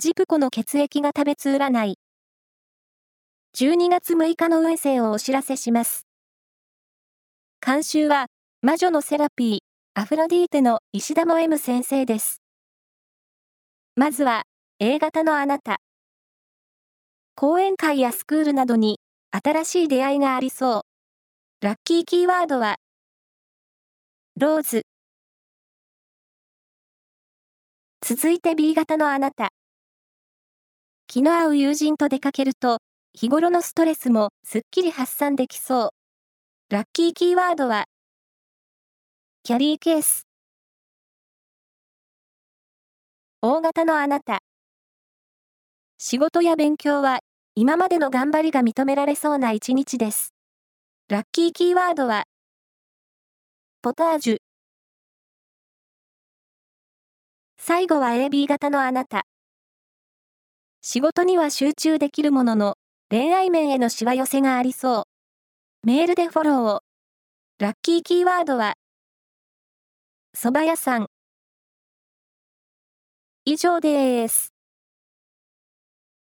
ジプコの血液が食べつ占い。12月6日の運勢をお知らせします。監修は、魔女のセラピー、アフロディーテの石田も M 先生です。まずは、A 型のあなた。講演会やスクールなどに、新しい出会いがありそう。ラッキーキーワードは、ローズ。続いて B 型のあなた。気の合う友人と出かけると、日頃のストレスもすっきり発散できそう。ラッキーキーワードは、キャリーケース。大型のあなた。仕事や勉強は、今までの頑張りが認められそうな一日です。ラッキーキーワードは、ポタージュ。最後は AB 型のあなた。仕事には集中できるものの、恋愛面へのしわ寄せがありそう。メールでフォローを。ラッキーキーワードは、蕎麦屋さん。以上です。